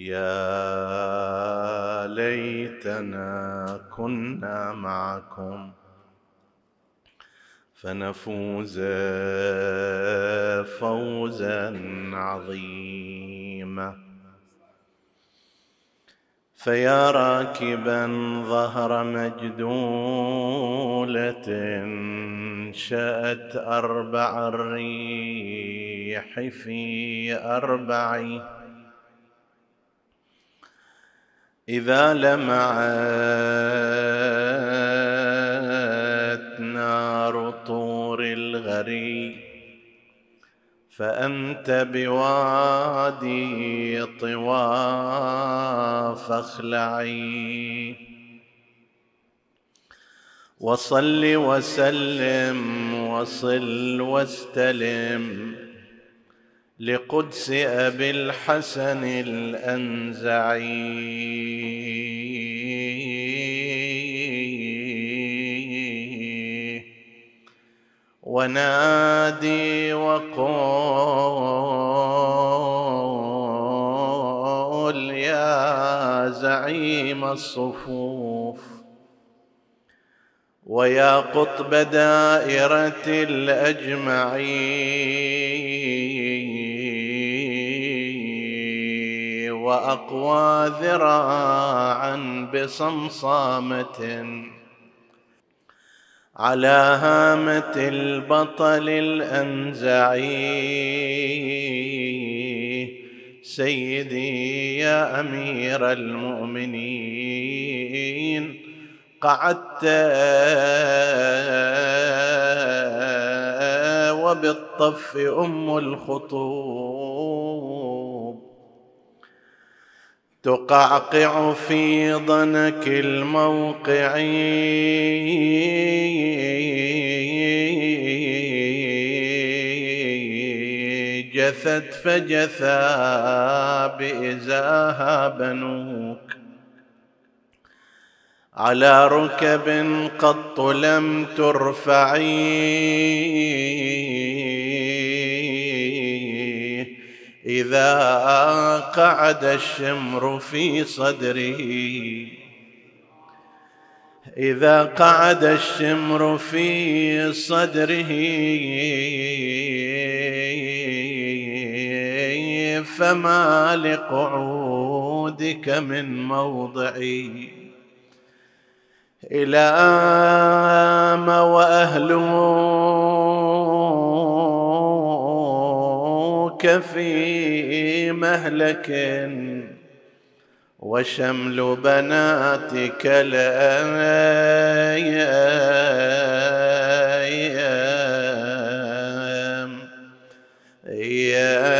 يا ليتنا كنا معكم فنفوز فوزا عظيما. فيا راكبا ظهر مجدولة شأت أربع الريح في أربع إذا لمعت نار طور الغري فأنت بوادي طواف اخلعي وصل وسلم وصل واستلم. لقدس أبي الحسن الأنزعي. ونادي وقول يا زعيم الصفوف ويا قطب دائرة الأجمعين. وأقوى ذراعا بصمصامة على هامة البطل الأنزعي. سيدي يا أمير المؤمنين قعدت وبالطف أم الخطوب. تقعقع في ضنك الموقع. جثت فجثى بإزاها بنوك على ركب قط لم ترفعي. إذا قعد الشمر في صدره إذا قعد الشمر في صدره. فما لقعودك من موضعي إلى ما وأهلك في مهلك وشمل بناتك الأيام. أيام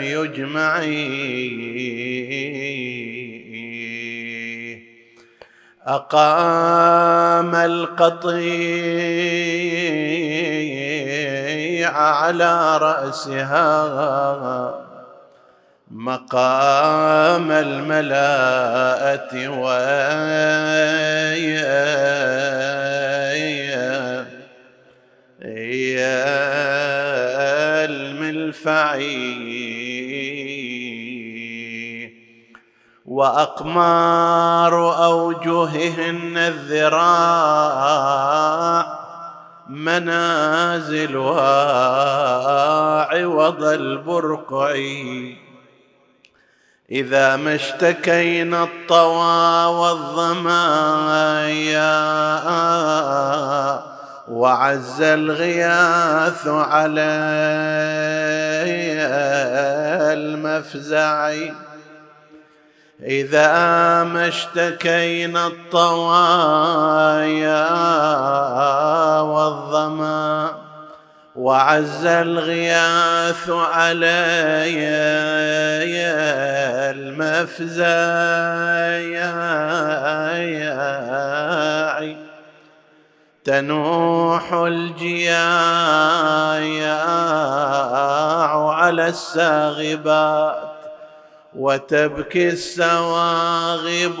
يجمعي أقام القطيع على رأسها مقام الملاءة الملفعي وأقمار أوجههن الذراع منازلها عوض البرقع. إذا ما اشتكينا الطوى والظمايا وعز الغياث على المفزع. إذا ما اشتكينا الطوايا والظما وعز الغياث علي المفزايا. تنوح الجياع على الساغبات وتبكي السواغب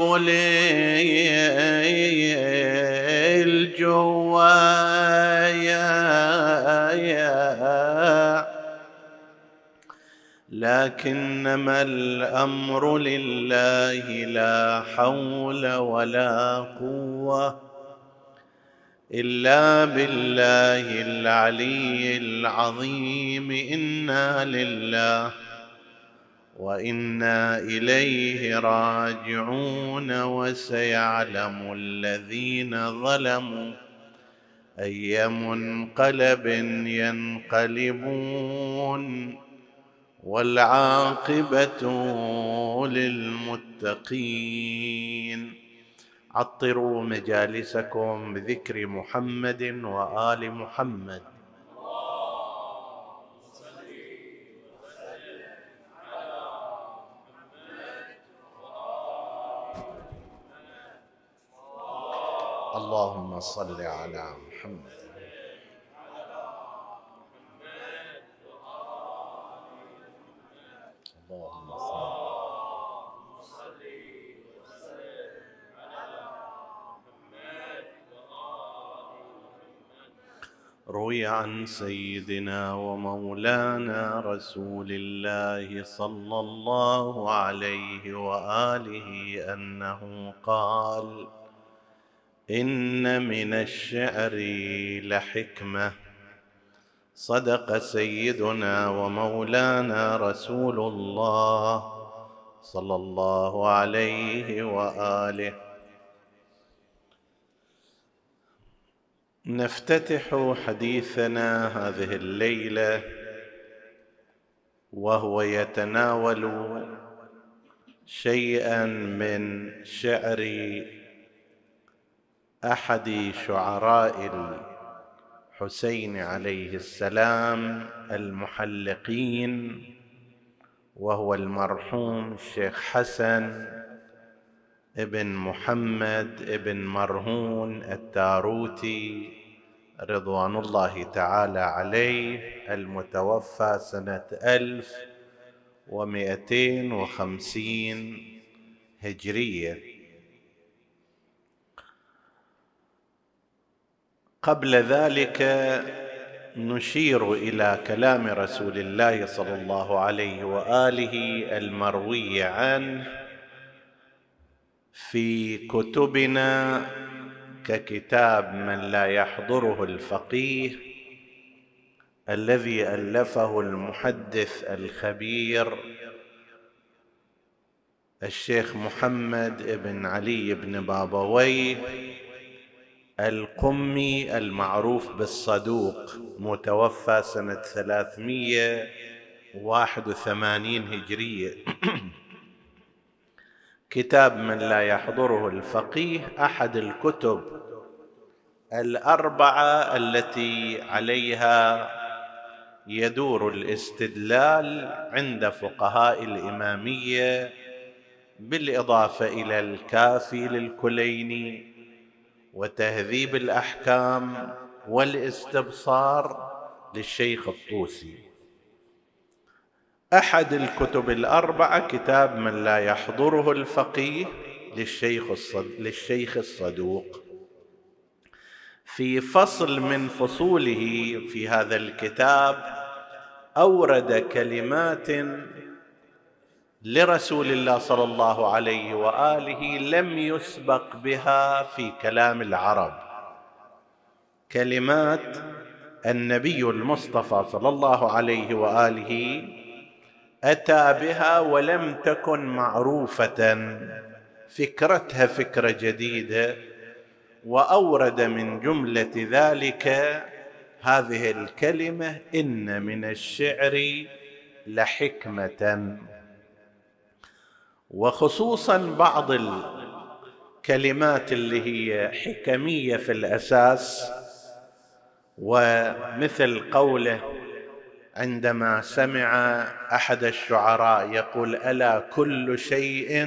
للجوايا. لكنما الأمر لله لا حول ولا قوة إلا بالله العلي العظيم. إنا لله وإنا إليه راجعون وسيعلم الذين ظلموا أي منقلب ينقلبون والعاقبة للمتقين. عطروا مجالسكم بذكر محمد وآل محمد. اللهم صل على محمد. روي عن سيدنا ومولانا رسول الله صلى الله عليه وآله أنه قال إن من الشعر لحكمة. صدق سيدنا ومولانا رسول الله صلى الله عليه وآله. نفتتح حديثنا هذه الليلة وهو يتناول شيئا من شعر أحد شعراء الحسين عليه السلام المحلقين وهو المرحوم الشيخ حسن ابن محمد ابن مرهون التاروتي رضوان الله تعالى عليه المتوفى سنة ألف ومئتين وخمسين هجرية. قبل ذلك نشير إلى كلام رسول الله صلى الله عليه وآله المروي عنه في كتبنا ككتاب من لا يحضره الفقيه الذي ألفه المحدث الخبير الشيخ محمد بن علي بن بابويه القمي المعروف بالصدوق متوفى سنة 381 هجرية. كتاب من لا يحضره الفقيه أحد الكتب الأربعة التي عليها يدور الاستدلال عند فقهاء الإمامية بالإضافة إلى الكافي للكليني وتهذيب الأحكام والاستبصار للشيخ الطوسي. أحد الكتب الأربعة كتاب من لا يحضره الفقيه للشيخ الصد... للشيخ الصدوق. في فصل من فصوله في هذا الكتاب أورد كلمات لرسول الله صلى الله عليه وآله لم يسبق بها في كلام العرب. كلمات النبي المصطفى صلى الله عليه وآله أتى بها ولم تكن معروفة. فكرتها فكرة جديدة وأورد من جملة ذلك هذه الكلمة إن من الشعر لحكمة. وخصوصا بعض الكلمات اللي هي حكمية في الأساس ومثل قوله عندما سمع أحد الشعراء يقول ألا كل شيء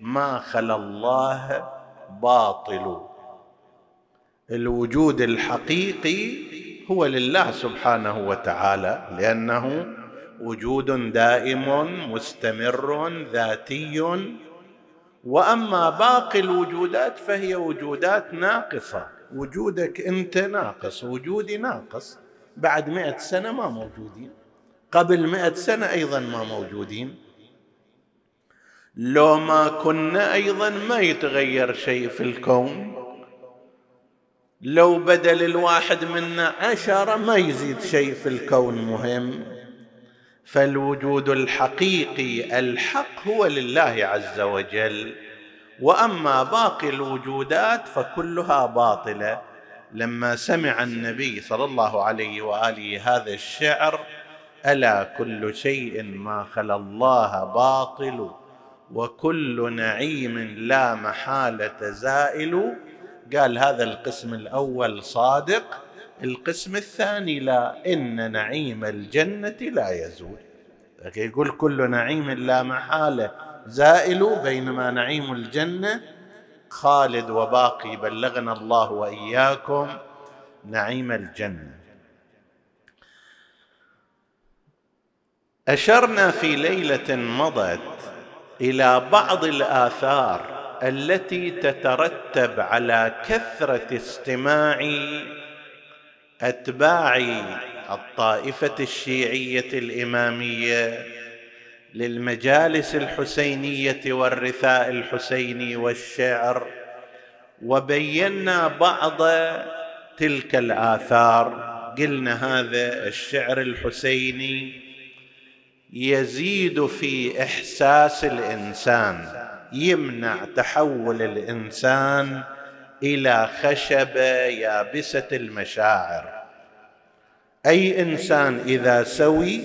ما خلا الله باطل؟ الوجود الحقيقي هو لله سبحانه وتعالى لأنه وجود دائم مستمر ذاتي. وأما باقي الوجودات فهي وجودات ناقصة. وجودك أنت ناقص وجودي ناقص. بعد مئة سنة ما موجودين. قبل مئة سنة أيضا ما موجودين. لو ما كنا أيضا ما يتغير شيء في الكون. لو بدل الواحد منا عشرة ما يزيد شيء في الكون مهم. فالوجود الحقيقي الحق هو لله عز وجل. وأما باقي الوجودات فكلها باطلة. لما سمع النبي صلى الله عليه وآله هذا الشعر ألا كل شيء ما خلا الله باطل وكل نعيم لا محالة زائل. قال هذا القسم الأول صادق القسم الثاني لا إن نعيم الجنة لا يزول. يقول كل نعيم لا محالة زائل بينما نعيم الجنة خالد وباقي بلغنا الله وإياكم نعيم الجنة. أشرنا في ليلة مضت إلى بعض الآثار التي تترتب على كثرة استماع أتباع الطائفة الشيعية الإمامية للمجالس الحسينية والرثاء الحسيني والشعر وبينا بعض تلك الآثار. قلنا هذا الشعر الحسيني يزيد في إحساس الإنسان يمنع تحول الإنسان إلى خشبه يابسة المشاعر. أي إنسان إذا سوي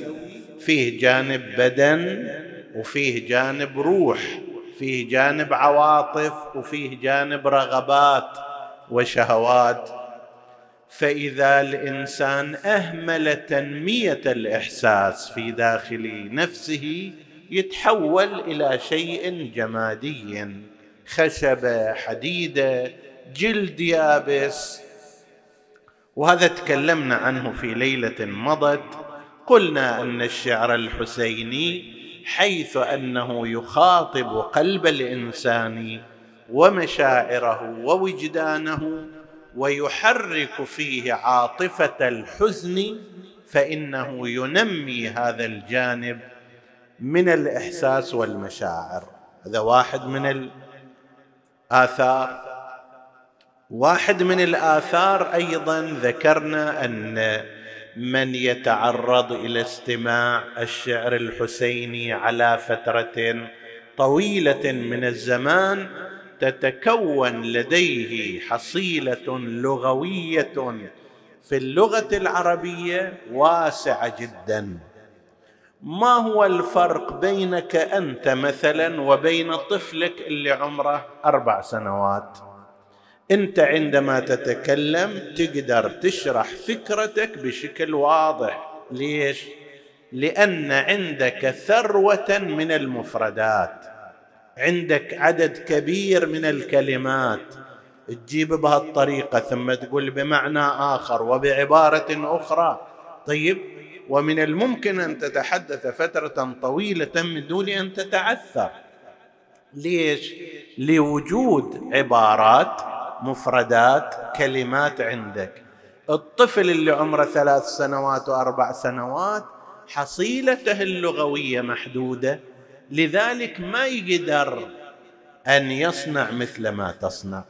فيه جانب بدن وفيه جانب روح فيه جانب عواطف وفيه جانب رغبات وشهوات فإذا الإنسان أهمل تنمية الإحساس في داخل نفسه يتحول إلى شيء جمادي خشبه حديده جلد يابس. وهذا تكلمنا عنه في ليلة مضت. قلنا أن الشعر الحسيني حيث أنه يخاطب قلب الإنسان ومشاعره ووجدانه ويحرك فيه عاطفة الحزن فإنه ينمي هذا الجانب من الإحساس والمشاعر. هذا واحد من الآثار. واحد من الآثار أيضا ذكرنا أن من يتعرض إلى استماع الشعر الحسيني على فترة طويلة من الزمان تتكون لديه حصيلة لغوية في اللغة العربية واسعة جدا. ما هو الفرق بينك أنت مثلا وبين طفلك اللي عمره أربع سنوات؟ انت عندما تتكلم تقدر تشرح فكرتك بشكل واضح. ليش؟ لأن عندك ثروة من المفردات. عندك عدد كبير من الكلمات. تجيب بهالطريقة ثم تقول بمعنى آخر وبعبارة أخرى. طيب ومن الممكن أن تتحدث فترة طويلة من دون أن تتعثر. ليش؟ لوجود عبارات مفردات كلمات عندك. الطفل اللي عمره ثلاث سنوات وأربع سنوات حصيلته اللغوية محدودة لذلك ما يقدر أن يصنع مثل ما تصنع.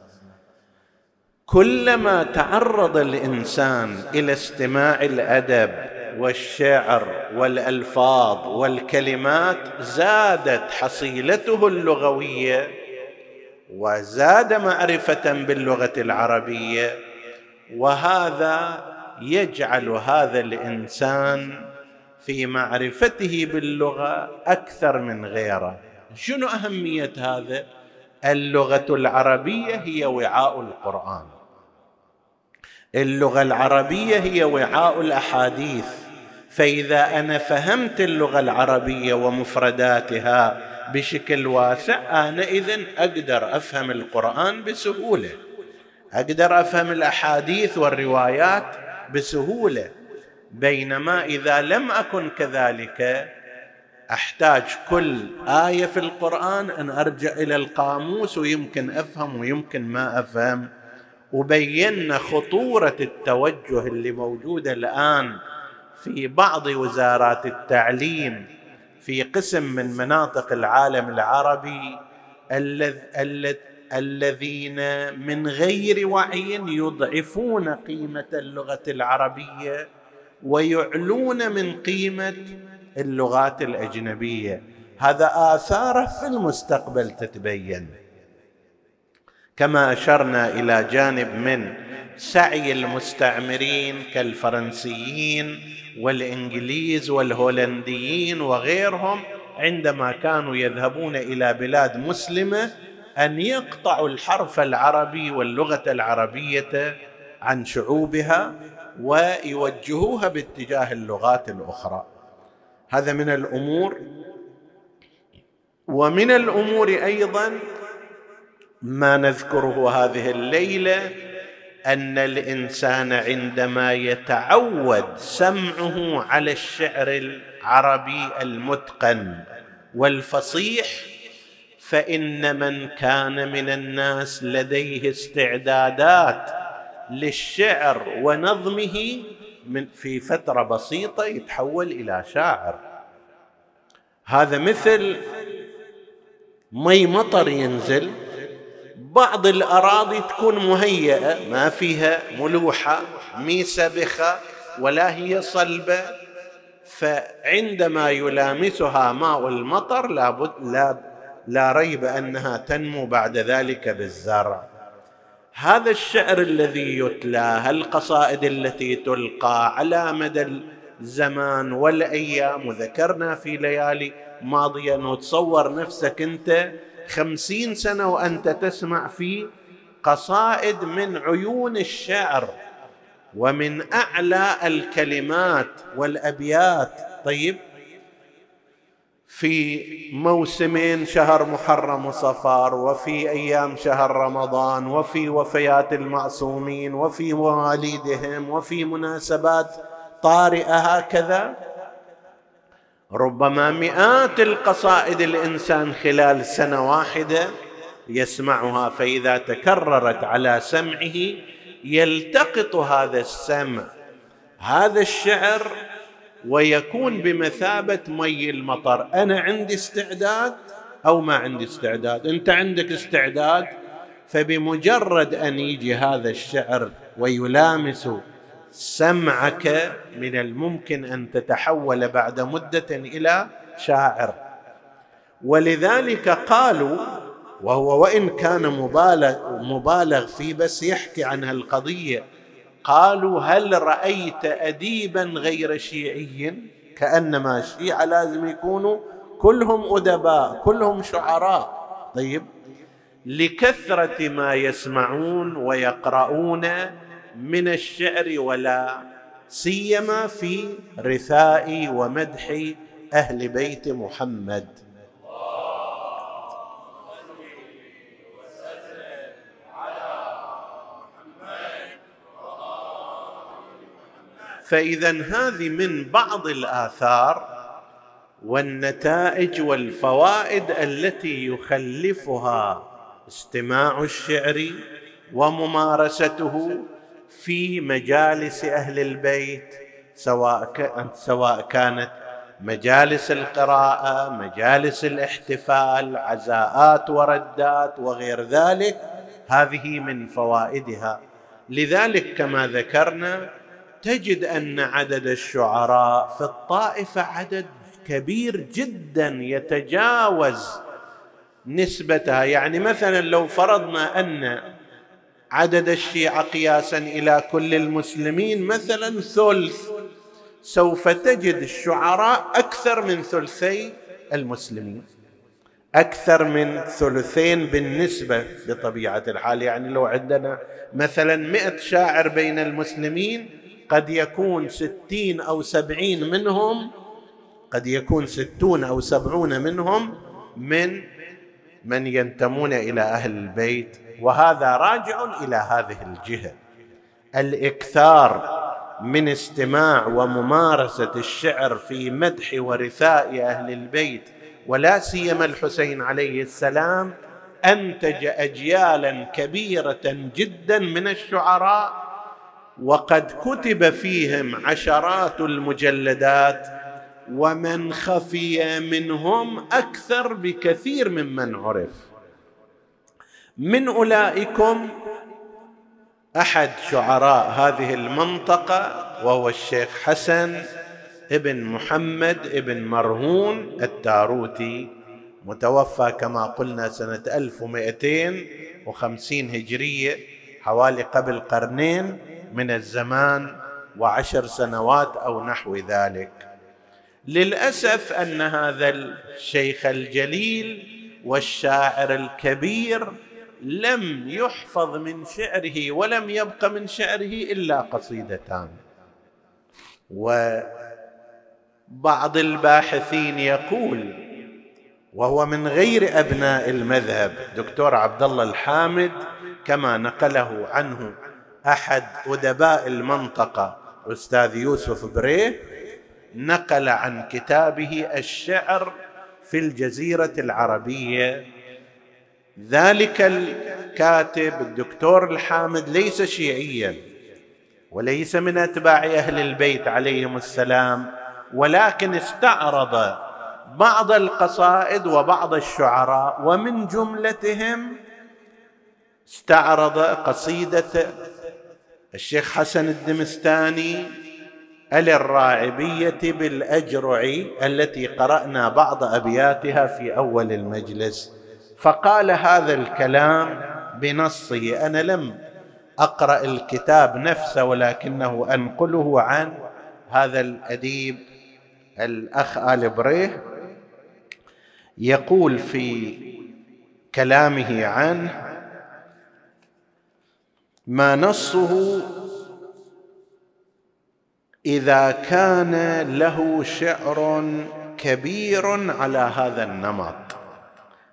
كلما تعرض الإنسان إلى استماع الأدب والشعر والألفاظ والكلمات زادت حصيلته اللغوية وزاد معرفة باللغة العربية. وهذا يجعل هذا الإنسان في معرفته باللغة أكثر من غيره. شنو أهمية هذا؟ اللغة العربية هي وعاء القرآن. اللغة العربية هي وعاء الأحاديث. فإذا أنا فهمت اللغة العربية ومفرداتها بشكل واسع أنا إذن أقدر أفهم القرآن بسهولة. أقدر أفهم الأحاديث والروايات بسهولة. بينما إذا لم أكن كذلك أحتاج كل آية في القرآن أن أرجع إلى القاموس ويمكن أفهم ويمكن ما أفهم. وبينا خطورة التوجه اللي موجودة الآن في بعض وزارات التعليم في قسم من مناطق العالم العربي الذين من غير وعي يضعفون قيمة اللغة العربية ويعلون من قيمة اللغات الأجنبية. هذا آثاره في المستقبل تتبين. كما أشرنا إلى جانب من سعي المستعمرين كالفرنسيين والإنجليز والهولنديين وغيرهم عندما كانوا يذهبون إلى بلاد مسلمة أن يقطعوا الحرف العربي واللغة العربية عن شعوبها ويوجهوها باتجاه اللغات الأخرى. هذا من الأمور. ومن الأمور أيضا ما نذكره هذه الليلة أن الإنسان عندما يتعود سمعه على الشعر العربي المتقن والفصيح فإن من كان من الناس لديه استعدادات للشعر ونظمه من في فترة بسيطة يتحول إلى شاعر. هذا مثل مي مطر ينزل بعض الأراضي تكون مهيئة ما فيها ملوحة مي سبخه ولا هي صلبة. فعندما يلامسها ماء المطر لابد لا لا ريب أنها تنمو بعد ذلك بالزرع. هذا الشعر الذي يتلى القصائد التي تلقى على مدى الزمان والأيام وذكرنا في ليالي ماضية وتصور نفسك أنت خمسين سنة وأنت تسمع في قصائد من عيون الشعر ومن أعلى الكلمات والأبيات. طيب في موسمين شهر محرم وصفار وفي أيام شهر رمضان وفي وفيات المعصومين وفي مواليدهم وفي مناسبات طارئة هكذا. ربما مئات القصائد الإنسان خلال سنة واحدة يسمعها فإذا تكررت على سمعه يلتقط هذا السمع هذا الشعر ويكون بمثابة مي المطر. أنا عندي استعداد أو ما عندي استعداد؟ أنت عندك استعداد؟ فبمجرد أن يجي هذا الشعر ويلامس سمعك من الممكن أن تتحول بعد مدة إلى شاعر. ولذلك قالوا وهو وإن كان مبالغ مبالغ فيه بس يحكي عن هالقضيه قالوا هل رأيت اديبا غير شيعي؟ كأنما الشيعه لازم يكونوا كلهم أدباء كلهم شعراء. طيب لكثرة ما يسمعون ويقرؤون من الشعر ولا سيما في رثاء ومدح أهل بيت محمد. فإذا هذه من بعض الآثار والنتائج والفوائد التي يخلفها استماع الشعر وممارسته في مجالس أهل البيت سواء سواء كانت مجالس القراءة مجالس الاحتفال عزاءات وردات وغير ذلك هذه من فوائدها. لذلك كما ذكرنا تجد أن عدد الشعراء في الطائفة عدد كبير جدا يتجاوز نسبتها. يعني مثلا لو فرضنا أن عدد الشيعة قياسا إلى كل المسلمين مثلا ثلث. سوف تجد الشعراء أكثر من ثلثي المسلمين. أكثر من ثلثين بالنسبة بطبيعه الحال. يعني لو عندنا مثلا مئة شاعر بين المسلمين قد يكون ستين أو سبعين منهم قد يكون ستون أو سبعون منهم من من ينتمون إلى أهل البيت وهذا راجع إلى هذه الجهة. الإكثار من استماع وممارسة الشعر في مدح ورثاء أهل البيت ولا سيما الحسين عليه السلام أنتج اجيالا كبيرة جدا من الشعراء وقد كتب فيهم عشرات المجلدات ومن خفي منهم أكثر بكثير ممن عرف. من أولئكم أحد شعراء هذه المنطقة وهو الشيخ حسن ابن محمد ابن مرهون التاروتي متوفى كما قلنا سنة 1250 هجرية حوالي قبل قرنين من الزمان وعشر سنوات أو نحو ذلك. للأسف أن هذا الشيخ الجليل والشاعر الكبير لم يحفظ من شعره ولم يبق من شعره إلا قصيدتان. وبعض الباحثين يقول وهو من غير أبناء المذهب دكتور عبد الله الحامد كما نقله عنه أحد أدباء المنطقة أستاذ يوسف بريه نقل عن كتابه الشعر في الجزيرة العربية. ذلك الكاتب الدكتور الحامد ليس شيعيا وليس من أتباع أهل البيت عليهم السلام ولكن استعرض بعض القصائد وبعض الشعراء ومن جملتهم استعرض قصيدة الشيخ حسن الدمستاني الراعبيه بالأجرع التي قرأنا بعض أبياتها في أول المجلس. فقال هذا الكلام بنصه أنا لم أقرأ الكتاب نفسه ولكنه أنقله عن هذا الأديب الأخ آل بريه. يقول في كلامه عنه ما نصه إذا كان له شعر كبير على هذا النمط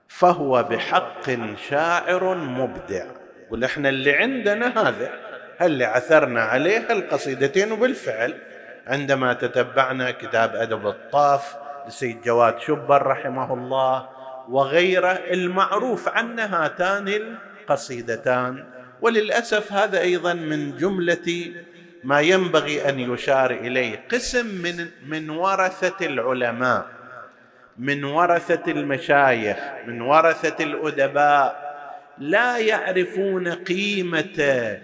فهو بحق شاعر مبدع. إحنا اللي عندنا هذا اللي عثرنا عليه القصيدتين وبالفعل. عندما تتبعنا كتاب أدب الطاف لسيد جواد شبر رحمه الله وغيره المعروف عن هاتان القصيدتان. وللأسف هذا أيضا من جملة ما ينبغي أن يشار إليه. قسم من من ورثة العلماء من ورثة المشايخ من ورثة الأدباء لا يعرفون قيمة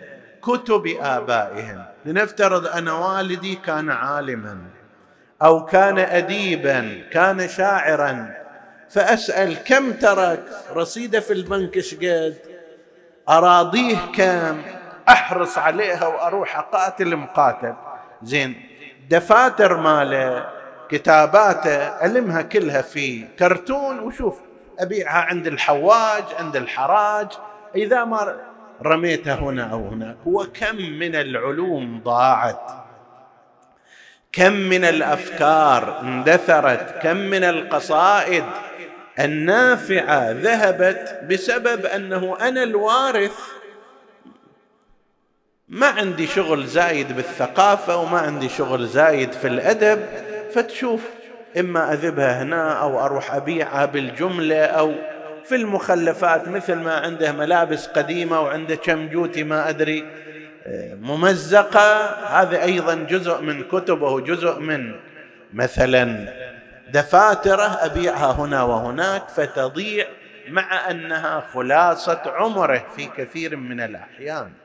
كتب آبائهم. لنفترض أن والدي كان عالما أو كان اديبا كان شاعرا فأسأل كم ترك؟ رصيدة في البنك شقد أراضيه كم؟ أحرص عليها وأروح أقاتل مقاتل زين. دفاتر ماله كتاباته المها كلها في كرتون. وشوف أبيعها عند الحواج عند الحراج. إذا ما رميتها هنا أو هناك. وكم من العلوم ضاعت. كم من الأفكار اندثرت. كم من القصائد النافعة ذهبت بسبب أنه أنا الوارث ما عندي شغل زايد بالثقافة وما عندي شغل زايد في الأدب فتشوف إما أذبها هنا أو أروح أبيعها بالجملة أو في المخلفات مثل ما عنده ملابس قديمة وعنده كم ما أدري ممزقة. هذا أيضا جزء من كتبه جزء من مثلا دفاتره أبيعها هنا وهناك فتضيع مع أنها خلاصة عمره في كثير من الأحيان.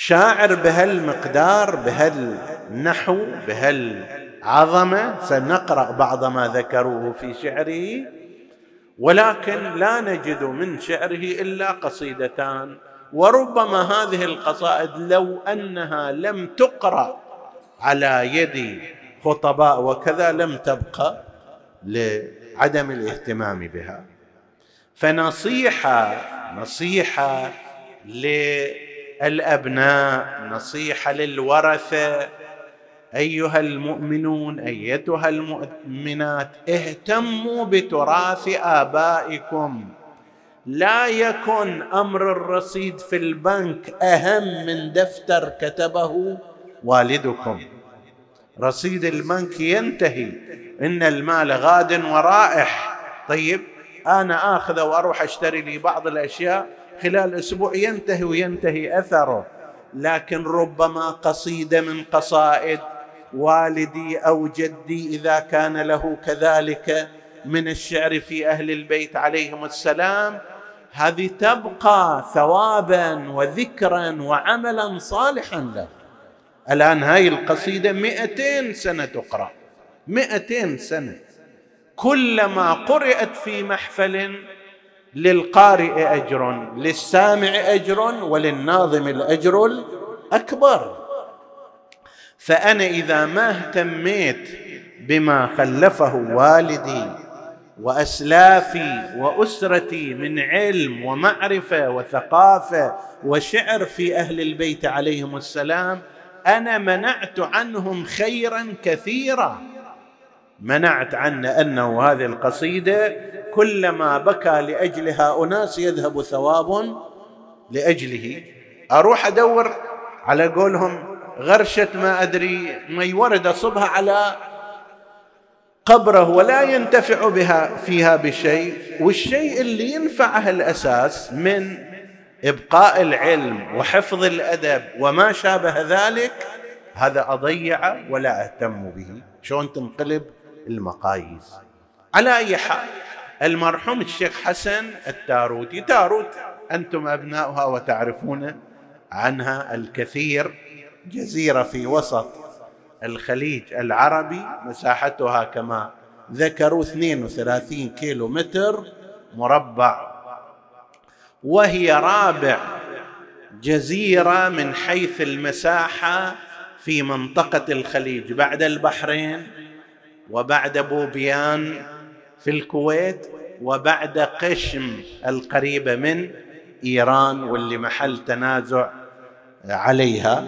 شاعر بهالمقدار بهالنحو بهالعظمه سنقرأ بعض ما ذكروه في شعره. ولكن لا نجد من شعره إلا قصيدتان. وربما هذه القصائد لو أنها لم تقرأ على يد خطباء وكذا لم تبقى لعدم الاهتمام بها. فنصيحة نصيحة للابناء نصيحة للورثة. أيها المؤمنون أيتها المؤمنات اهتموا بتراث آبائكم. لا يكن أمر الرصيد في البنك أهم من دفتر كتبه والدكم. رصيد البنك ينتهي. إن المال غاد ورائح. طيب أنا اخذه وأروح أشتري لي بعض الأشياء خلال أسبوع ينتهي وينتهي أثره. لكن ربما قصيده من قصائد والدي أو جدي إذا كان له كذلك من الشعر في أهل البيت عليهم السلام هذه تبقى ثوابا وذكرا وعملا صالحا له. الآن هاي القصيدة مئتين سنة تقرأ. مئتين سنة. كلما قرأت في محفل للقارئ أجر للسامع أجر وللناظم الأجر الأكبر. فأنا إذا ما اهتميت بما خلفه والدي وأسلافي وأسرتي من علم ومعرفة وثقافة وشعر في أهل البيت عليهم السلام أنا منعت عنهم خيرا كثيرا. منعت عنا أنه هذه القصيدة كلما بكى لأجلها أناس يذهب ثواب لأجله. أروح أدور على قولهم غرشة ما أدري ما ورد اصبها على قبره ولا ينتفع بها فيها بشيء. والشيء اللي ينفعه الأساس من إبقاء العلم وحفظ الأدب وما شابه ذلك هذا أضيع ولا أهتم به. شلون تنقلب المقاييس؟ على أي حال المرحوم الشيخ حسن التاروتي. تاروت أنتم أبناؤها وتعرفون عنها الكثير جزيرة في وسط الخليج العربي مساحتها كما ذكروا 32 كيلو متر مربع. وهي رابع جزيرة من حيث المساحة في منطقة الخليج بعد البحرين وبعد بوبيان في الكويت وبعد قشم القريبه من إيران واللي محل تنازع عليها.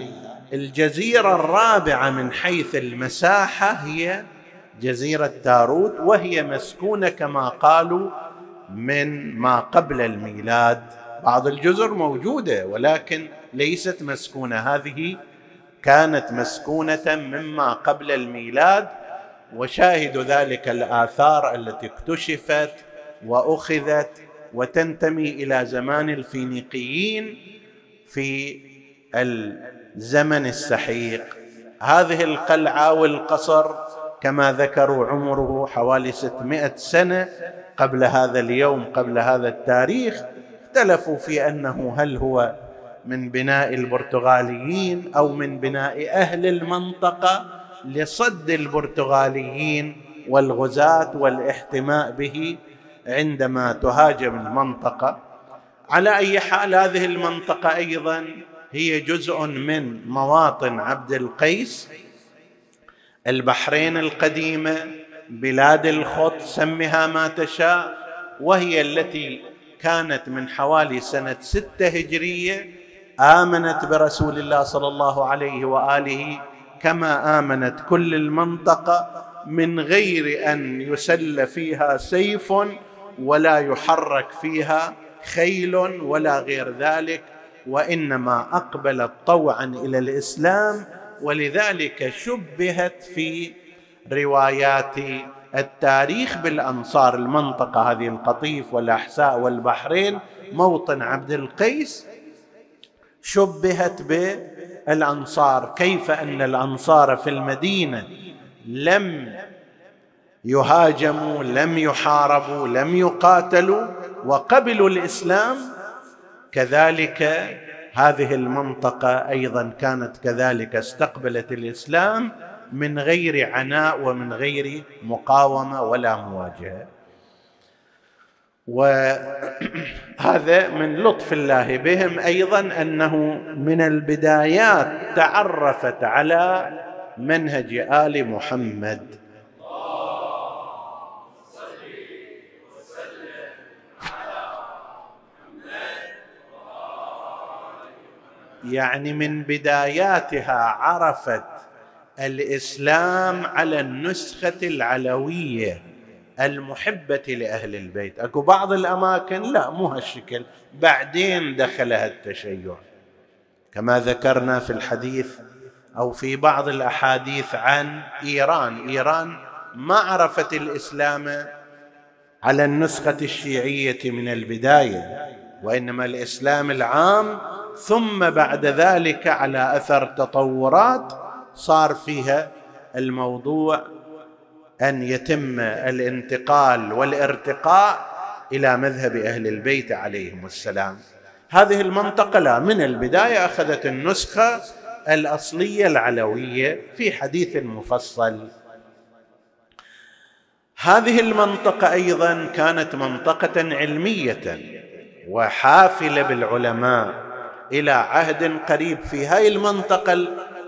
الجزيرة الرابعة من حيث المساحة هي جزيرة تاروت وهي مسكونة كما قالوا من ما قبل الميلاد. بعض الجزر موجودة ولكن ليست مسكونة. هذه كانت مسكونة مما قبل الميلاد. وشاهد ذلك الآثار التي اكتشفت وأخذت وتنتمي إلى زمان الفينيقيين في الزمن السحيق. هذه القلعة والقصر كما ذكروا عمره حوالي 600 سنة قبل هذا اليوم قبل هذا التاريخ اختلفوا في أنه هل هو من بناء البرتغاليين أو من بناء أهل المنطقة. لصد البرتغاليين والغزاة والاحتماء به عندما تهاجم المنطقة. على أي حال هذه المنطقة أيضا هي جزء من مواطن عبد القيس. البحرين القديمة بلاد الخط سمها ما تشاء وهي التي كانت من حوالي سنة ستة هجرية آمنت برسول الله صلى الله عليه وآله كما آمنت كل المنطقة من غير أن يسل فيها سيف ولا يحرك فيها خيل ولا غير ذلك وإنما أقبلت طوعا إلى الإسلام ولذلك شبهت في روايات التاريخ بالأنصار. المنطقة هذه القطيف والأحساء والبحرين موطن عبد القيس شبهت بالانصار كيف أن الأنصار في المدينة لم يهاجموا لم يحاربوا لم يقاتلوا وقبلوا الإسلام؟ كذلك هذه المنطقة أيضا كانت كذلك استقبلت الإسلام من غير عناء ومن غير مقاومة ولا مواجهة. وهذا من لطف الله بهم أيضا أنه من البدايات تعرفت على منهج آل محمد. يعني من بداياتها عرفت الإسلام على النسخة العلوية. المحبة لأهل البيت. أكو بعض الأماكن لا مو هالشكل. بعدين دخلها التشيع كما ذكرنا في الحديث أو في بعض الأحاديث عن إيران. إيران ما عرفت الإسلام على النسخة الشيعية من البداية وإنما الإسلام العام ثم بعد ذلك على أثر تطورات صار فيها الموضوع أن يتم الانتقال والارتقاء إلى مذهب أهل البيت عليهم السلام. هذه المنطقة لا من البداية أخذت النسخة الأصلية العلوية في حديث مفصل. هذه المنطقة أيضا كانت منطقة علمية وحافلة بالعلماء إلى عهد قريب في هاي المنطقة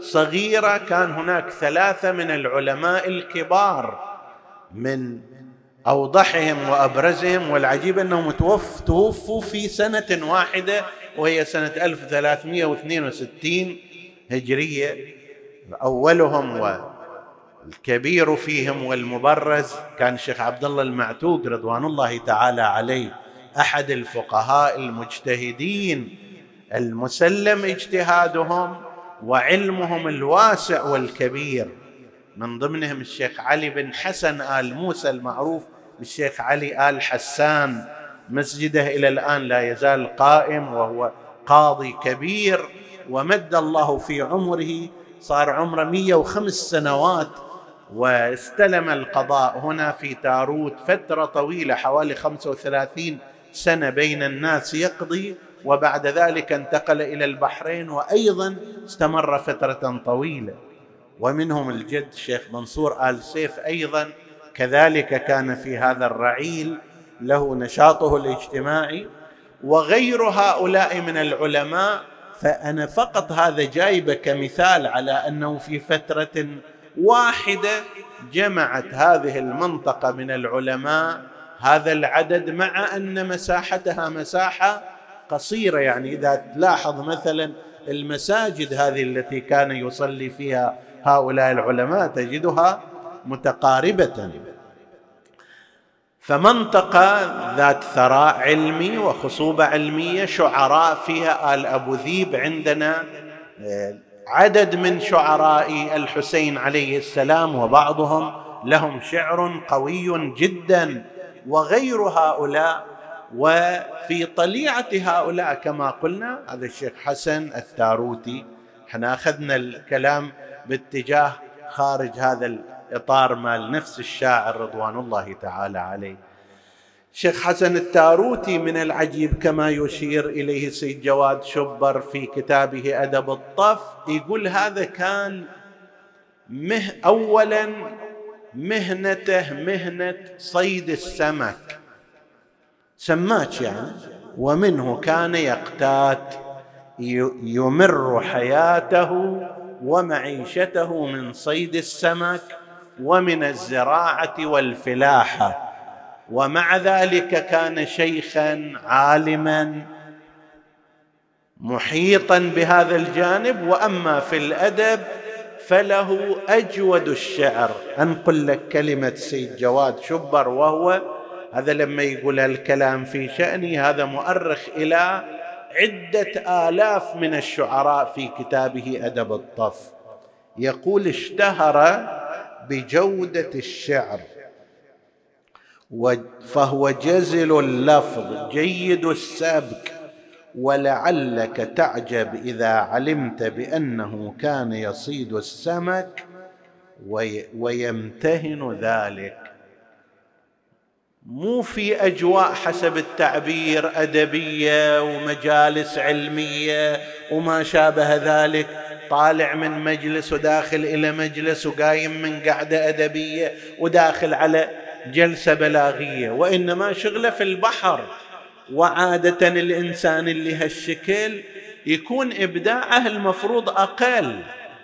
الصغيره كان هناك ثلاثة من العلماء الكبار من أوضحهم وأبرزهم والعجيب أنهم توف توفوا في سنة واحدة وهي سنة 1362 هجرية. أولهم والكبير فيهم والمبرز كان الشيخ عبد الله المعتوق رضوان الله تعالى عليه أحد الفقهاء المجتهدين المسلم اجتهادهم. وعلمهم الواسع والكبير. من ضمنهم الشيخ علي بن حسن آل موسى المعروف بالشيخ علي آل حسان. مسجده إلى الآن لا يزال قائم وهو قاضي كبير ومد الله في عمره. صار عمره 105 سنوات واستلم القضاء هنا في تاروت فترة طويلة حوالي 35 سنة بين الناس. يقضي وبعد ذلك انتقل إلى البحرين وأيضا استمر فترة طويلة. ومنهم الجد الشيخ منصور آل سيف أيضا كذلك كان في هذا الرعيل له نشاطه الاجتماعي. وغير هؤلاء من العلماء فأنا فقط هذا جايبه كمثال على أنه في فترة واحدة جمعت هذه المنطقة من العلماء هذا العدد مع أن مساحتها مساحة قصيرة يعني إذا تلاحظ مثلا المساجد هذه التي كان يصلي فيها هؤلاء العلماء تجدها متقاربة. فمنطقة ذات ثراء علمي وخصوبة علمية شعراء فيها آل أبو ذيب عندنا آه، عدد من شعراء الحسين عليه السلام وبعضهم لهم شعر قوي جدا وغير هؤلاء وفي طليعة هؤلاء كما قلنا هذا الشيخ حسن التاروتي إحنا أخذنا الكلام باتجاه خارج هذا الإطار مال نفس الشاعر رضوان الله تعالى عليه. شيخ حسن التاروتي من العجيب كما يشير إليه سيد جواد شبر في كتابه أدب الطف يقول هذا كان مه اولا مهنته مهنة صيد السمك. سماك يعني ومنه كان يقتات يمر حياته ومعيشته من صيد السمك ومن الزراعة والفلاحة. ومع ذلك كان شيخا عالما محيطا بهذا الجانب. وأما في الأدب فله أجود الشعر. انقل لك كلمة سيد جواد شبر وهو هذا لما يقول الكلام في شأني هذا مؤرخ إلى عدة آلاف من الشعراء في كتابه أدب الطف. يقول اشتهر بجودة الشعر فهو جزل اللفظ جيد السبك ولعلك تعجب إذا علمت بأنه كان يصيد السمك ويمتهن ذلك. مو في أجواء حسب التعبير أدبية ومجالس علمية وما شابه ذلك. طالع من مجلس وداخل إلى مجلس وقايم من قعده أدبية وداخل على جلسة بلاغية. وإنما شغله في البحر. وعادة الإنسان اللي هالشكل يكون إبداعه المفروض أقل.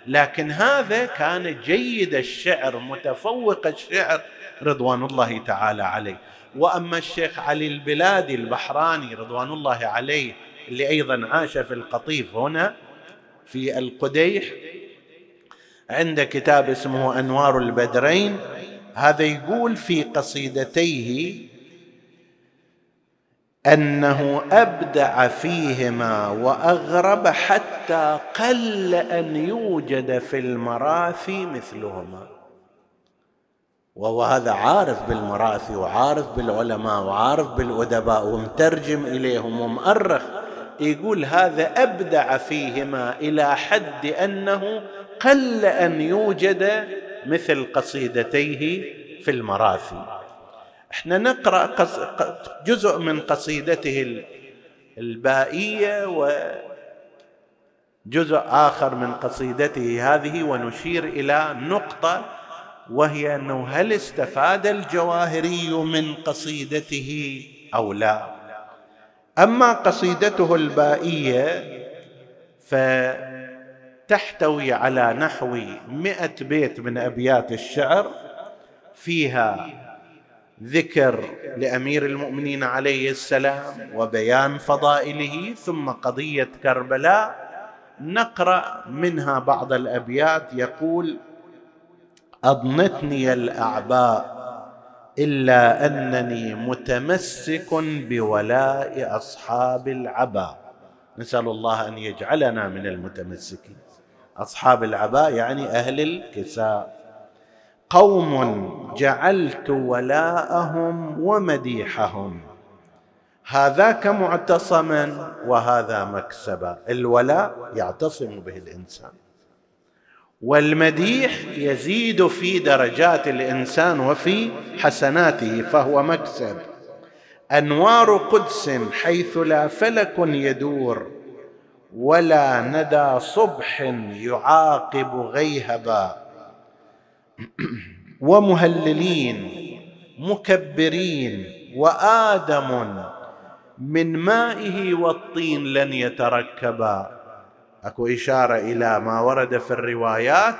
لكن هذا كان جيد الشعر متفوق الشعر. رضوان الله تعالى عليه. وأما الشيخ علي البلادي البحراني رضوان الله عليه اللي أيضا عاش في القطيف هنا في القديح عند كتاب اسمه أنوار البدرين هذا يقول في قصيدتيه أنه أبدع فيهما وأغرب حتى قل أن يوجد في المراثي مثلهما. وهو هذا عارف بالمراثي وعارف بالعلماء وعارف بالأدباء ومترجم إليهم ومؤرخ يقول هذا أبدع فيهما إلى حد أنه قل أن يوجد مثل قصيدتيه في المراثي إحنا نقرأ جزء من قصيدته البائية وجزء آخر من قصيدته هذه ونشير إلى نقطة وهي أنه هل استفاد الجواهري من قصيدته أو لا؟ أما قصيدته البائية فتحتوي على نحو مئة بيت من أبيات الشعر فيها ذكر لأمير المؤمنين عليه السلام وبيان فضائله ثم قضية كربلاء. نقرأ منها بعض الأبيات يقول أضنتني الأعباء إلا أنني متمسك بولاء أصحاب العباء. نسأل الله أن يجعلنا من المتمسكين. أصحاب العباء يعني أهل الكساء. قوم جعلت ولاءهم ومديحهم. هذاك معتصما وهذا مكسبا. الولاء يعتصم به الإنسان. والمديح يزيد في درجات الإنسان وفي حسناته فهو مكسب. أنوار قدس حيث لا فلك يدور ولا ندى صبح يعاقب غيهبا. ومهللين مكبرين وآدم من مائه والطين لن يتركبا. اكو اشاره إلى ما ورد في الروايات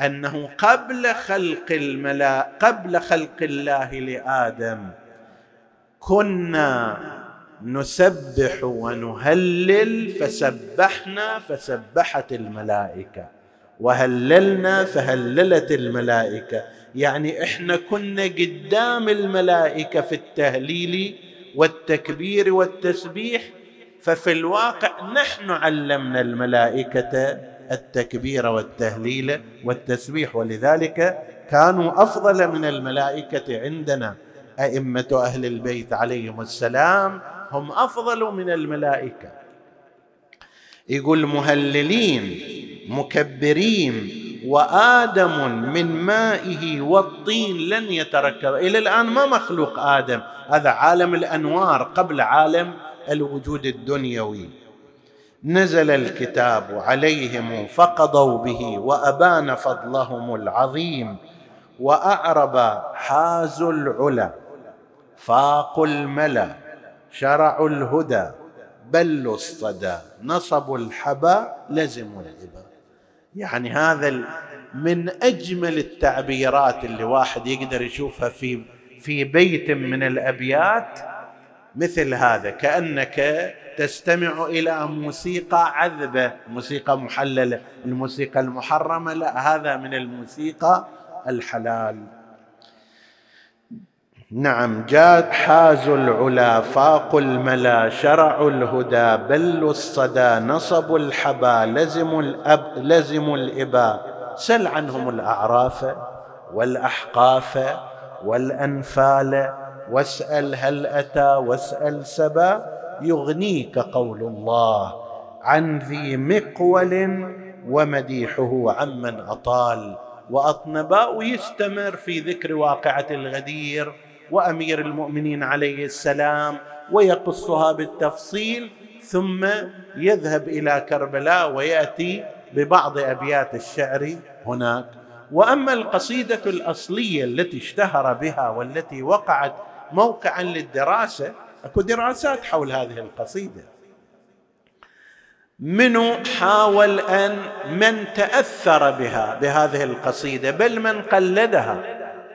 انه قبل خلق الملا قبل خلق الله لآدم كنا نسبح ونهلل فسبحنا فسبحت الملائكة. وهللنا فهللت الملائكة. يعني إحنا كنا قدام الملائكة في التهليل والتكبير والتسبيح ففي الواقع نحن علمنا الملائكة التكبير والتهليل والتسبيح ولذلك كانوا أفضل من الملائكة عندنا. أئمة أهل البيت عليهم السلام هم أفضل من الملائكة. يقول مهللين مكبرين وآدم من مائه والطين لن يتركب. إلى الآن ما مخلوق آدم. هذا عالم الأنوار قبل عالم الوجود الدنيوي. نزل الكتاب عليهم فقضوا به وأبان فضلهم العظيم وأعرب حازوا العلا. فاقوا الملا شرعوا الهدى بلوا الصدى نصبوا الحبا لزموا الهبا يعني هذا من أجمل التعبيرات اللي واحد يقدر يشوفها في في بيت من الأبيات. مثل هذا كأنك تستمع إلى موسيقى عذبة. موسيقى محللة الموسيقى المحرمة لا هذا من الموسيقى الحلال. نعم جاد حازوا العلا فاقوا الملا شرعوا الهدى بلوا الصدى نصبوا الحبا لزموا الأب لزموا الإبا. سل عنهم الأعراف والأحقاف والأنفال واسأل هل أتى واسأل سبا يغنيك قول الله عن ذي مقول ومديحه عمن أطال وأطنبا ويستمر في ذكر واقعة الغدير وأمير المؤمنين عليه السلام ويقصها بالتفصيل ثم يذهب إلى كربلاء ويأتي ببعض أبيات الشعر هناك. وأما القصيدة الأصلية التي اشتهر بها والتي وقعت موقعا للدراسة. أكو دراسات حول هذه القصيدة. منو حاول أن من تأثر بها بهذه القصيدة؟ بل من قلدها.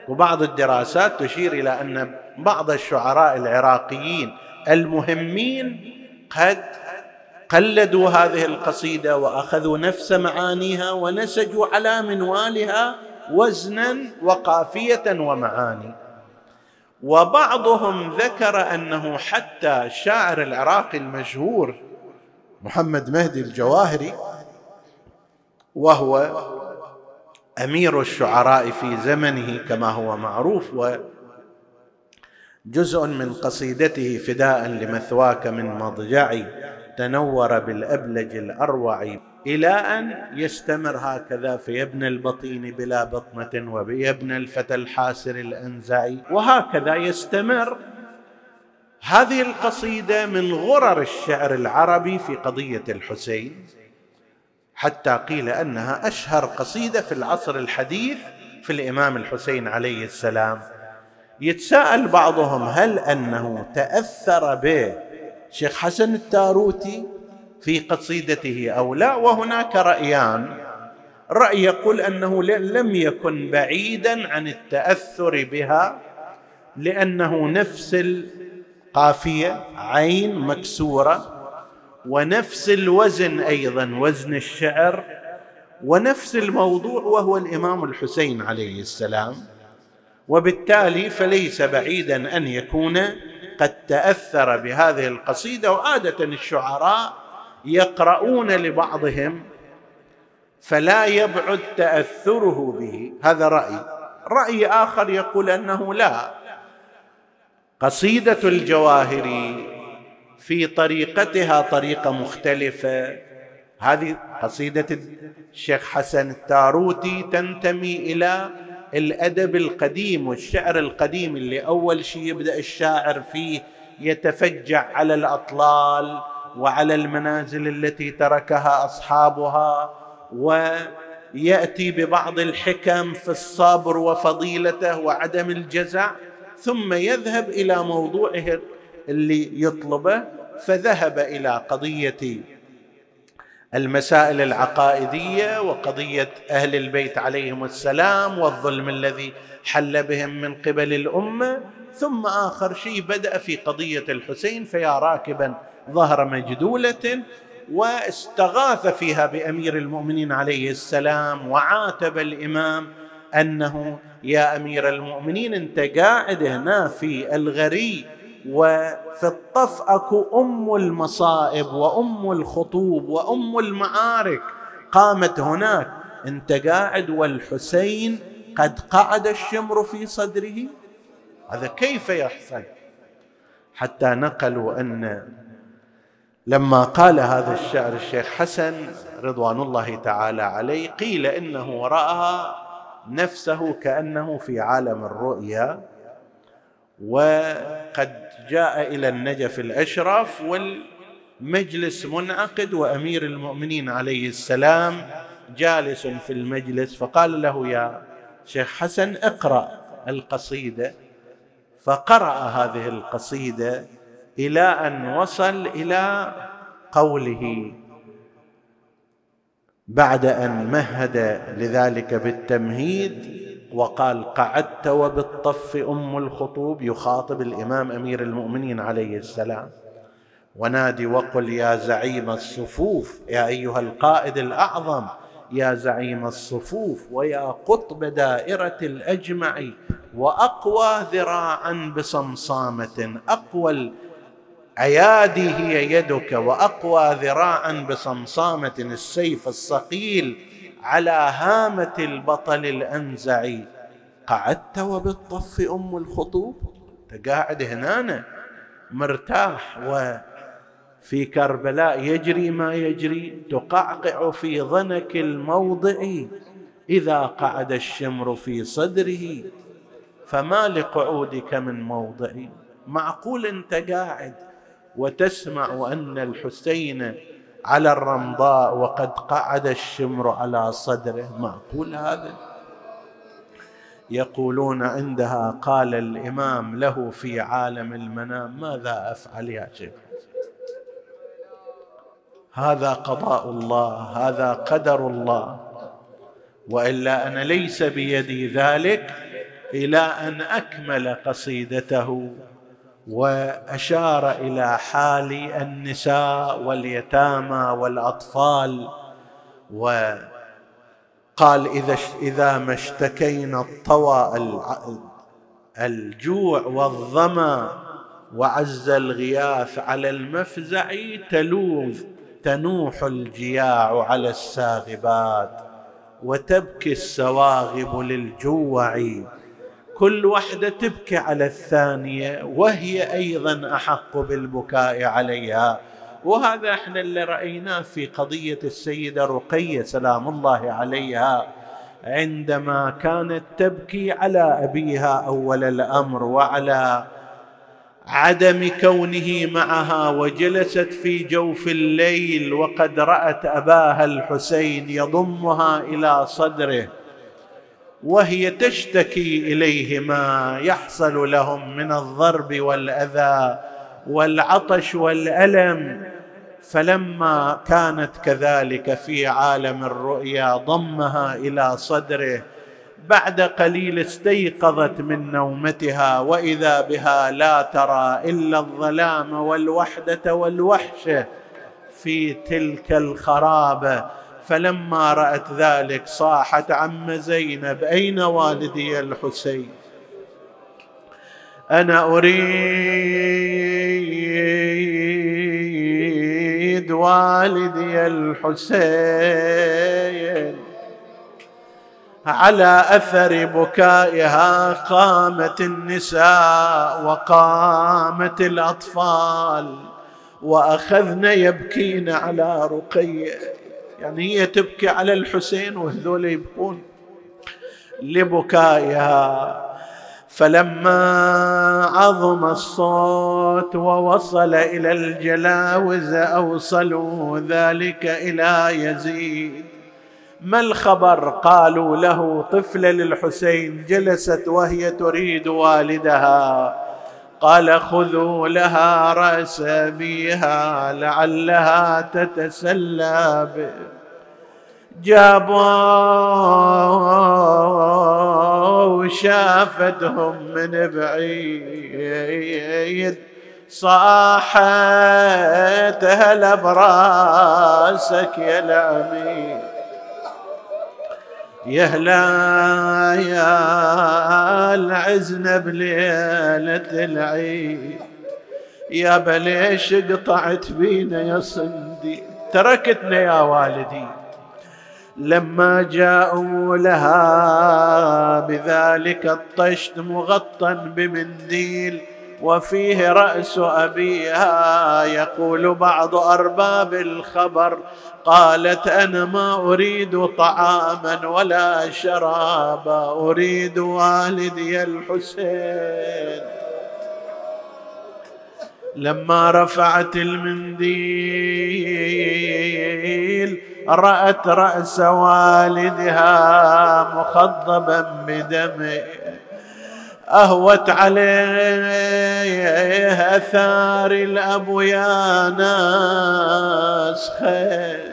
وبعض الدراسات تشير إلى أن بعض الشعراء العراقيين المهمين قد قلدوا هذه القصيدة وأخذوا نفس معانيها ونسجوا على منوالها وزنا وقافية ومعاني. وبعضهم ذكر أنه حتى الشاعر العراقي المشهور محمد مهدي الجواهري وهو أمير الشعراء في زمنه كما هو معروف وجزء من قصيدته فداء لمثواك من مضجعي تنور بالأبلج الأروع إلى أن يستمر هكذا في ابن البطين بلا بطنة وبيبن الفتى الحاسر الأنزعي. وهكذا يستمر هذه القصيدة من غرر الشعر العربي في قضية الحسين حتى قيل أنها أشهر قصيدة في العصر الحديث في الإمام الحسين عليه السلام. يتساءل بعضهم هل أنه تأثر به شيخ حسن التاروتي في قصيدته أو لا وهناك رأيان. رأي يقول أنه لم يكن بعيدا عن التأثر بها لأنه نفس القافية عين مكسورة ونفس الوزن أيضا وزن الشعر ونفس الموضوع وهو الإمام الحسين عليه السلام. وبالتالي فليس بعيدا أن يكون قد تأثر بهذه القصيدة وعادة الشعراء يقرؤون لبعضهم فلا يبعد تأثره به. هذا رأي. رأي آخر يقول أنه لا. قصيدة الجواهري في طريقتها طريقة مختلفة. هذه قصيدة الشيخ حسن التاروتي تنتمي إلى الأدب القديم والشعر القديم اللي أول شيء يبدأ الشاعر فيه يتفجع على الأطلال وعلى المنازل التي تركها أصحابها ويأتي ببعض الحكم في الصبر وفضيلته وعدم الجزع ثم يذهب إلى موضوعه اللي يطلبه فذهب إلى قضية المسائل العقائدية وقضية أهل البيت عليهم السلام والظلم الذي حل بهم من قبل الأمة ثم آخر شيء بدأ في قضية الحسين فيا راكبا ظهر مجدولة واستغاث فيها بأمير المؤمنين عليه السلام وعاتب الإمام أنه يا أمير المؤمنين أنت قاعد هنا في الغري وفي الطف أكو أم المصائب وأم الخطوب وأم المعارك قامت هناك. أنت قاعد والحسين قد قعد الشمر في صدره؟ هذا كيف يحصل؟ حتى نقلوا أن لما قال هذا الشعر الشيخ حسن رضوان الله تعالى عليه قيل إنه رأى نفسه كأنه في عالم الرؤيا وقد جاء إلى النجف الأشرف والمجلس منعقد وأمير المؤمنين عليه السلام جالس في المجلس فقال له يا شيخ حسن اقرأ القصيدة فقرأ هذه القصيدة إلى أن وصل إلى قوله بعد أن مهد لذلك بالتمهيد وقال قعدت وبالطف أم الخطوب يخاطب الإمام أمير المؤمنين عليه السلام. ونادي وقل يا زعيم الصفوف يا أيها القائد الأعظم يا زعيم الصفوف ويا قطب دائرة الأجمع وأقوى ذراعا بصمصامة أقوى ايادي هي يدك وأقوى ذراعا بصمصامة السيف الصقيل على هامة البطل الأنزع. قعدت وبالطف أم الخطوب؟ انت قاعد هنا مرتاح وفي كربلاء يجري ما يجري تقعقع في ضنك الموضع. إذا قعد الشمر في صدره فما لقعودك من موضعي معقول أنت قاعد؟ وتسمع أن الحسين على الرمضاء وقد قعد الشمر على صدره. معقول هذا؟ يقولون عندها قال الإمام له في عالم المنام ماذا أفعل يا شيخ؟ هذا قضاء الله هذا قدر الله. وإلا أنا ليس بيدي ذلك إلى أن أكمل قصيدته. وأشار إلى حال النساء واليتامى والأطفال وقال إذا إذا ما اشتكينا الطوى الجوع والظمأ وعز الغياث على المفزع تلوذ تنوح الجياع على الساغبات وتبكي السواغب للجوع. كل وحدة تبكي على الثانية وهي أيضا أحق بالبكاء عليها. وهذا إحنا اللي رأيناه في قضية السيدة رقية سلام الله عليها. عندما كانت تبكي على أبيها أول الأمر وعلى عدم كونه معها وجلست في جوف الليل وقد رأت أباها الحسين يضمها إلى صدره. وهي تشتكي إليه ما يحصل لهم من الضرب والأذى والعطش والألم. فلما كانت كذلك في عالم الرؤيا ضمها إلى صدره بعد قليل استيقظت من نومتها وإذا بها لا ترى إلا الظلام والوحدة والوحشه في تلك الخرابه فلما رأت ذلك صاحت عم زينب أين والدي الحسين؟ أنا أريد والدي الحسين. على أثر بكائها قامت النساء وقامت الأطفال وأخذن يبكين على رقيه. يعني هي تبكي على الحسين وهذول يبكون. لبكائها. فلما عظم الصوت ووصل إلى الجلاوز أوصلوا ذلك إلى يزيد. ما الخبر؟ قالوا له طفله للحسين جلست وهي تريد والدها. قال خذوا لها راس ابيها لعلها تتسلى به. جابوا شافتهم من بعيد صاحت هلا براسك يا العميد. يهلا يا العزنا بليلة العيد. يا بليش قطعت بينا يا صندي تركتنا يا والدي. لما جاءوا لها بذلك الطشت مغطى بمنديل. وفيه رأس أبيها يقول بعض أرباب الخبر قالت أنا ما أريد طعاما ولا شرابا أريد والدي الحسين. لما رفعت المنديل رأت رأس والدها مخضبا بدمه أهوت عليه اثار الأب يا ناس خير.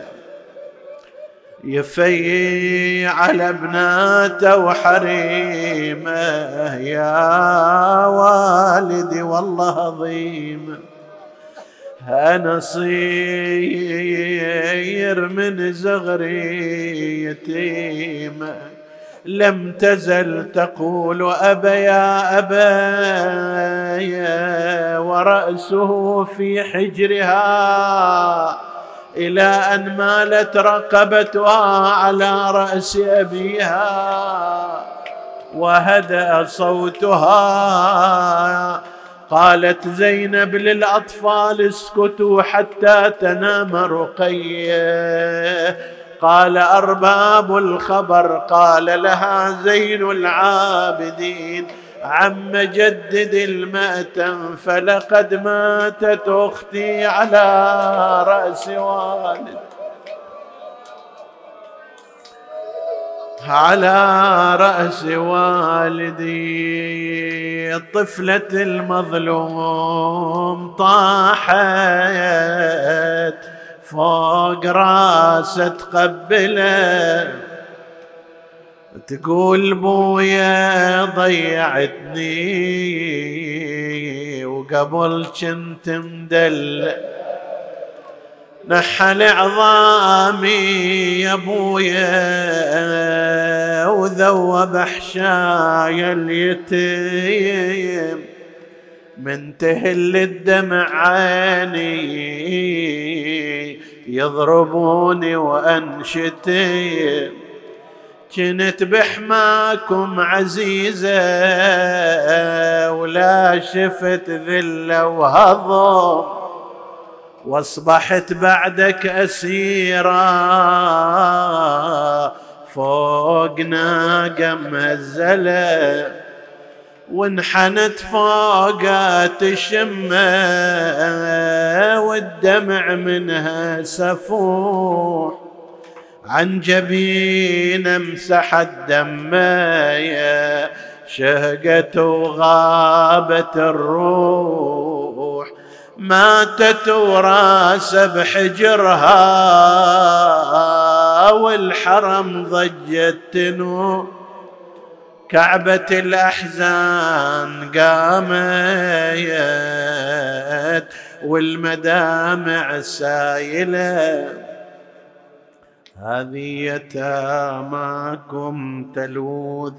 يفي على ابناته وحريمة يا والدي والله عظيم. أنا صير من زغري يتيمه لم تزل تقول أبا يا أبا ورأسه في حجرها إلى أن مالت رقبتها على رأس أبيها وهدأ صوتها قالت زينب للأطفال اسكتوا حتى تنام رقية قال أرباب الخبر قال لها زين العابدين عم جدد المأتم فلقد ماتت أختي على رأس والد. على رأس والدي الطفلة المظلوم طاحت. فوق راسه تقبله. تقول بويا ضيعتني وقبل كنت مدلل نحل عظامي يا بويا وذوب حشايا اليتيم. من تهل الدمع عيني يضربوني وانشتي كنت بحماكم عزيزة ولا شفت ذلة وهضم. وأصبحت بعدك أسيرا. فوق ناقة مهزله وانحنت فوقها تشمه والدمع منها سفوح. عن جبين امسح الدماية شهقت وغابت الروح. ماتت وراس بحجرها والحرم ضجت تنو كعبة الأحزان قامت والمدامع سايلة. هذه يتاماكم تلوذ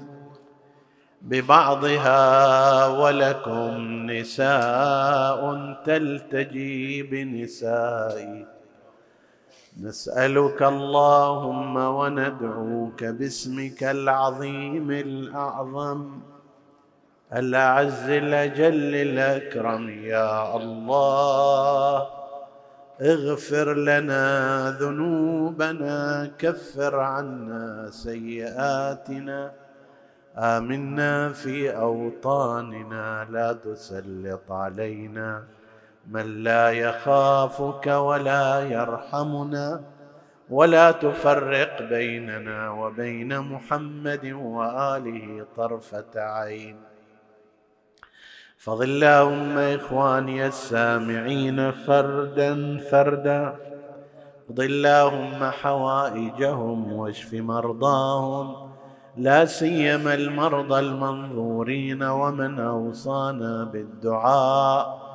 ببعضها ولكم نساء تلتجي بنسائي نسألك اللهم وندعوك باسمك العظيم الأعظم. الأعز الأجل الأكرم. يا الله اغفر لنا ذنوبنا كفر عنا سيئاتنا. آمنا في أوطاننا لا تسلط علينا. من لا يخافك ولا يرحمنا ولا تفرق بيننا وبين محمد وآله طرفة عين. فضل اللهم إخواني السامعين فردا فردا اقض اللهم حوائجهم واشف مرضاهم لا سيما المرضى المنظورين ومن أوصانا بالدعاء.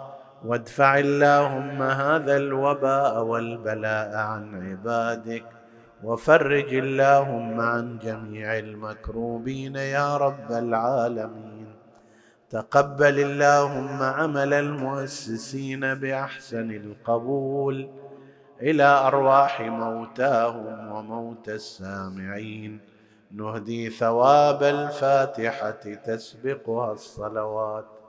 وادفع اللهم هذا الوباء والبلاء عن عبادك وفرج اللهم عن جميع المكروبين يا رب العالمين. تقبل اللهم عمل المؤسسين بأحسن القبول إلى أرواح موتاهم وموتى السامعين. نهدي ثواب الفاتحة تسبقها الصلوات.